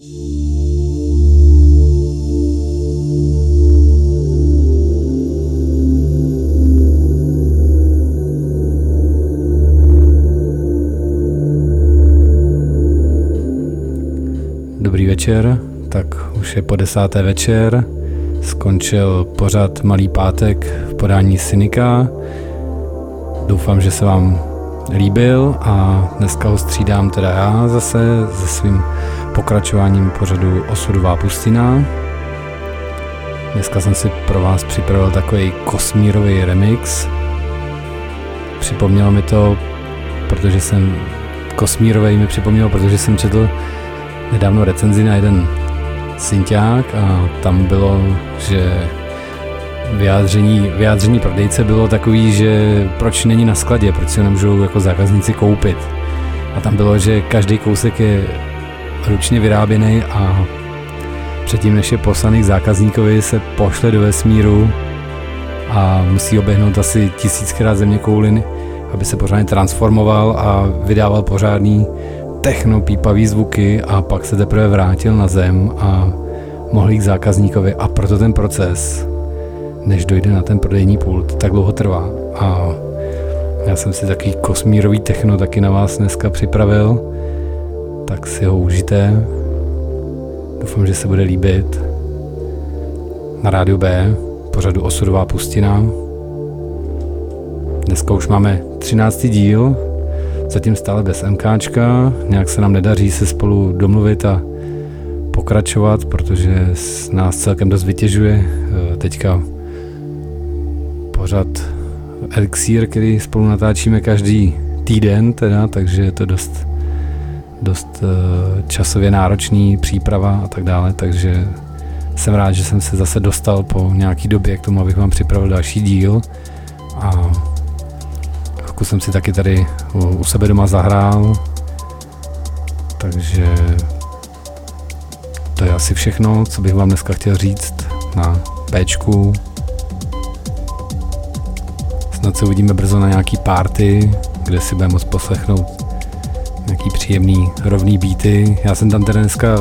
Dobrý večer, tak už je po desáté večer, skončil pořad Malý pátek v podání Synika. Doufám, že se vám líbil a dneska ho střídám teda já zase se svým pokračováním pořadu Osudová pustina. Dneska jsem si pro vás připravil takový kosmírový remix. Připomnělo mi to, protože jsem kosmírový mi připomnělo, protože jsem četl nedávno recenzi na jeden synťák a tam bylo, že vyjádření, vyjádření prodejce bylo takový, že proč není na skladě, proč si ho nemůžou jako zákazníci koupit. A tam bylo, že každý kousek je ručně vyráběný a předtím, než je poslaný k zákazníkovi, se pošle do vesmíru a musí obehnout asi tisíckrát země kouliny, aby se pořádně transformoval a vydával pořádný techno pípavý zvuky a pak se teprve vrátil na zem a mohl jít k zákazníkovi. A proto ten proces, než dojde na ten prodejní pult, tak dlouho trvá. A já jsem si takový kosmírový techno taky na vás dneska připravil, tak si ho užijte. Doufám, že se bude líbit. Na rádiu B, pořadu Osudová pustina. Dneska už máme 13. díl, zatím stále bez MKčka, nějak se nám nedaří se spolu domluvit a pokračovat, protože nás celkem dost vytěžuje. Eh, teďka pořad Elixir, který spolu natáčíme každý týden, teda, takže je to dost, dost eh, časově náročný příprava a tak dále, takže jsem rád, že jsem se zase dostal po nějaký době k tomu, abych vám připravil další díl a chvilku jsem si taky tady u, sebe doma zahrál, takže to je asi všechno, co bych vám dneska chtěl říct na Pčku. Snad se uvidíme brzo na nějaký party, kde si budeme moct poslechnout nějaký příjemný rovný beaty. Já jsem tam teda dneska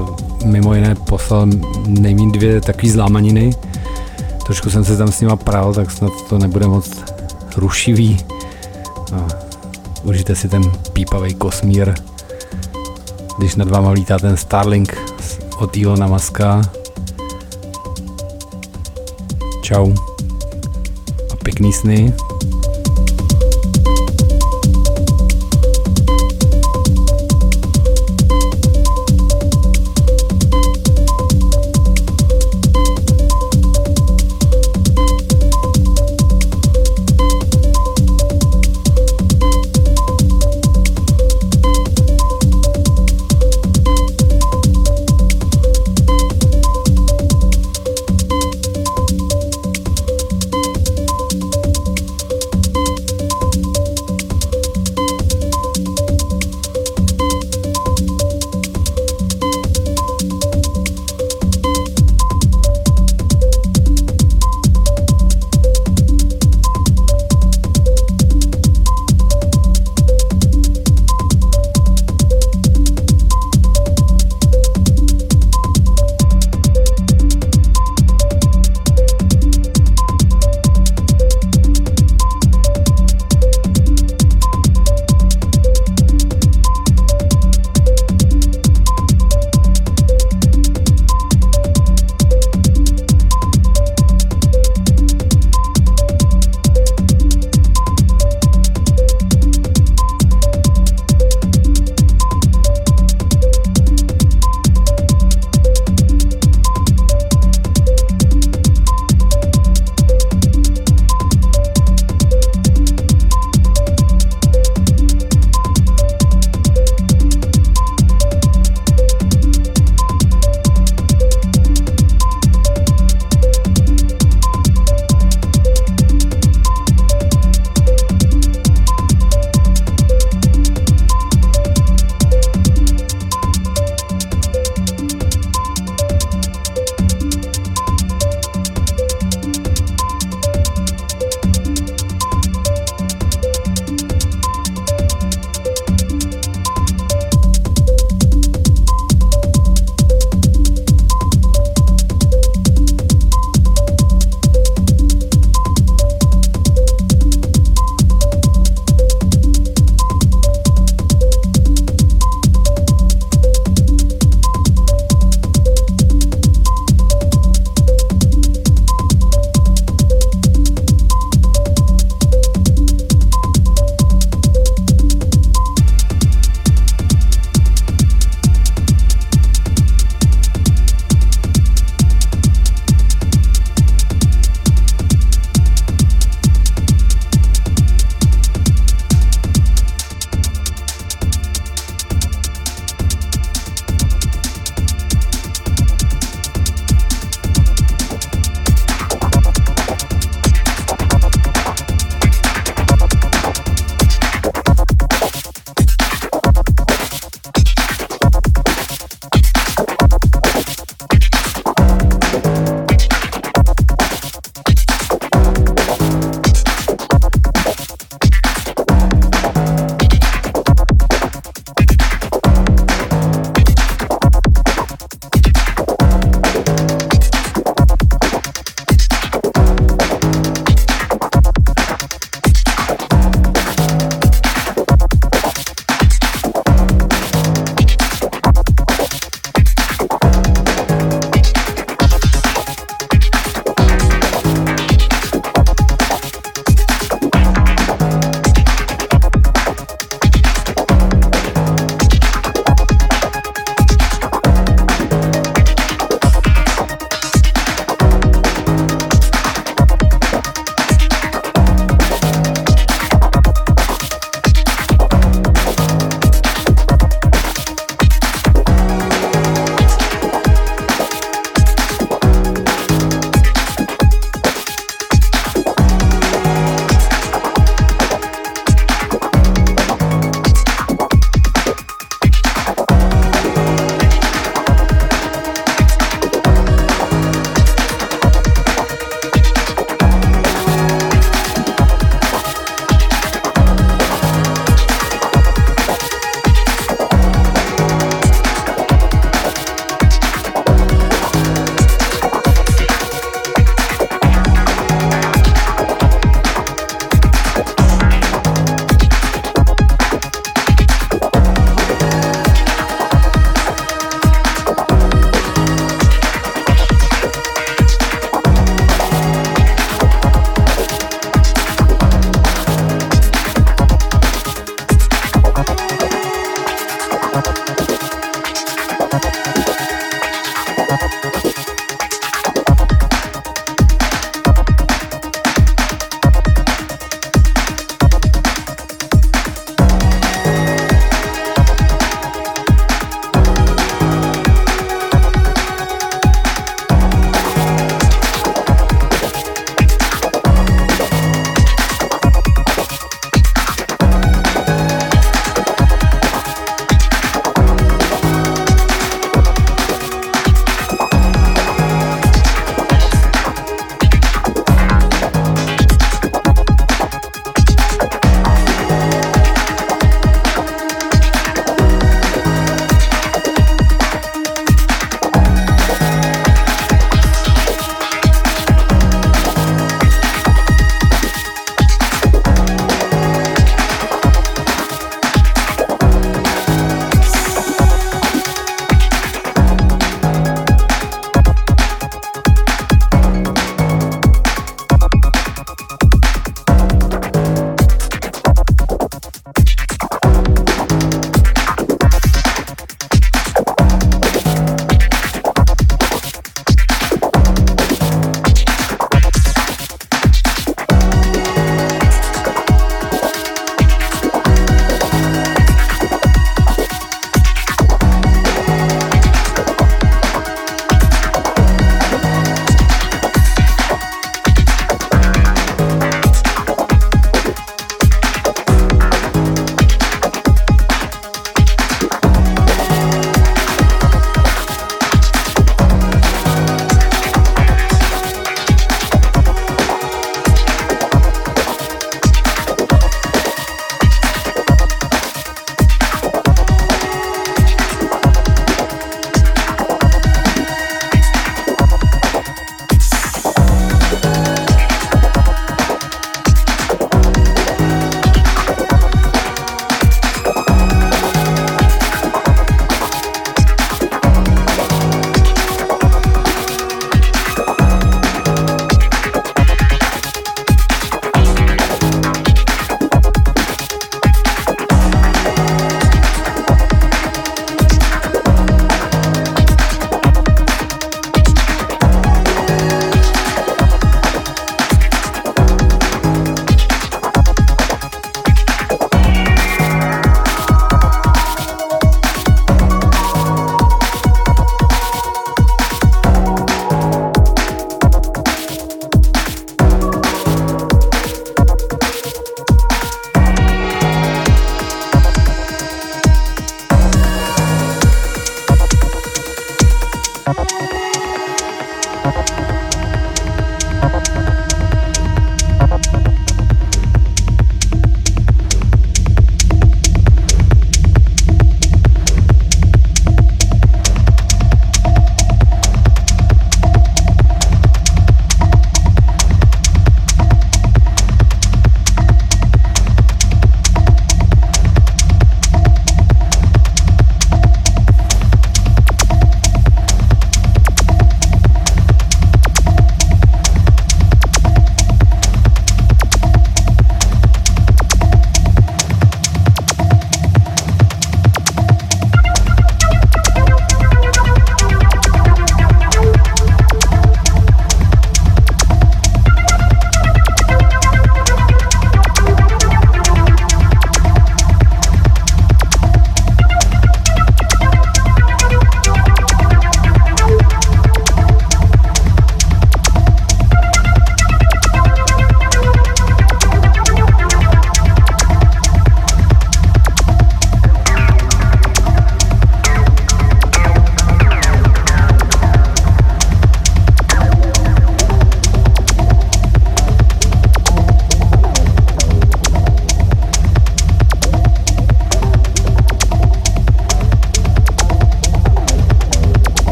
mimo jiné poslal nejmín dvě takové zlámaniny. Trošku jsem se tam s nima pral, tak snad to nebude moc rušivý. A užijte si ten pípavý kosmír, když nad váma lítá ten Starlink od Ilona Maska. Čau a pěkný sny.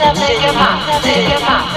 四十天吧四天吧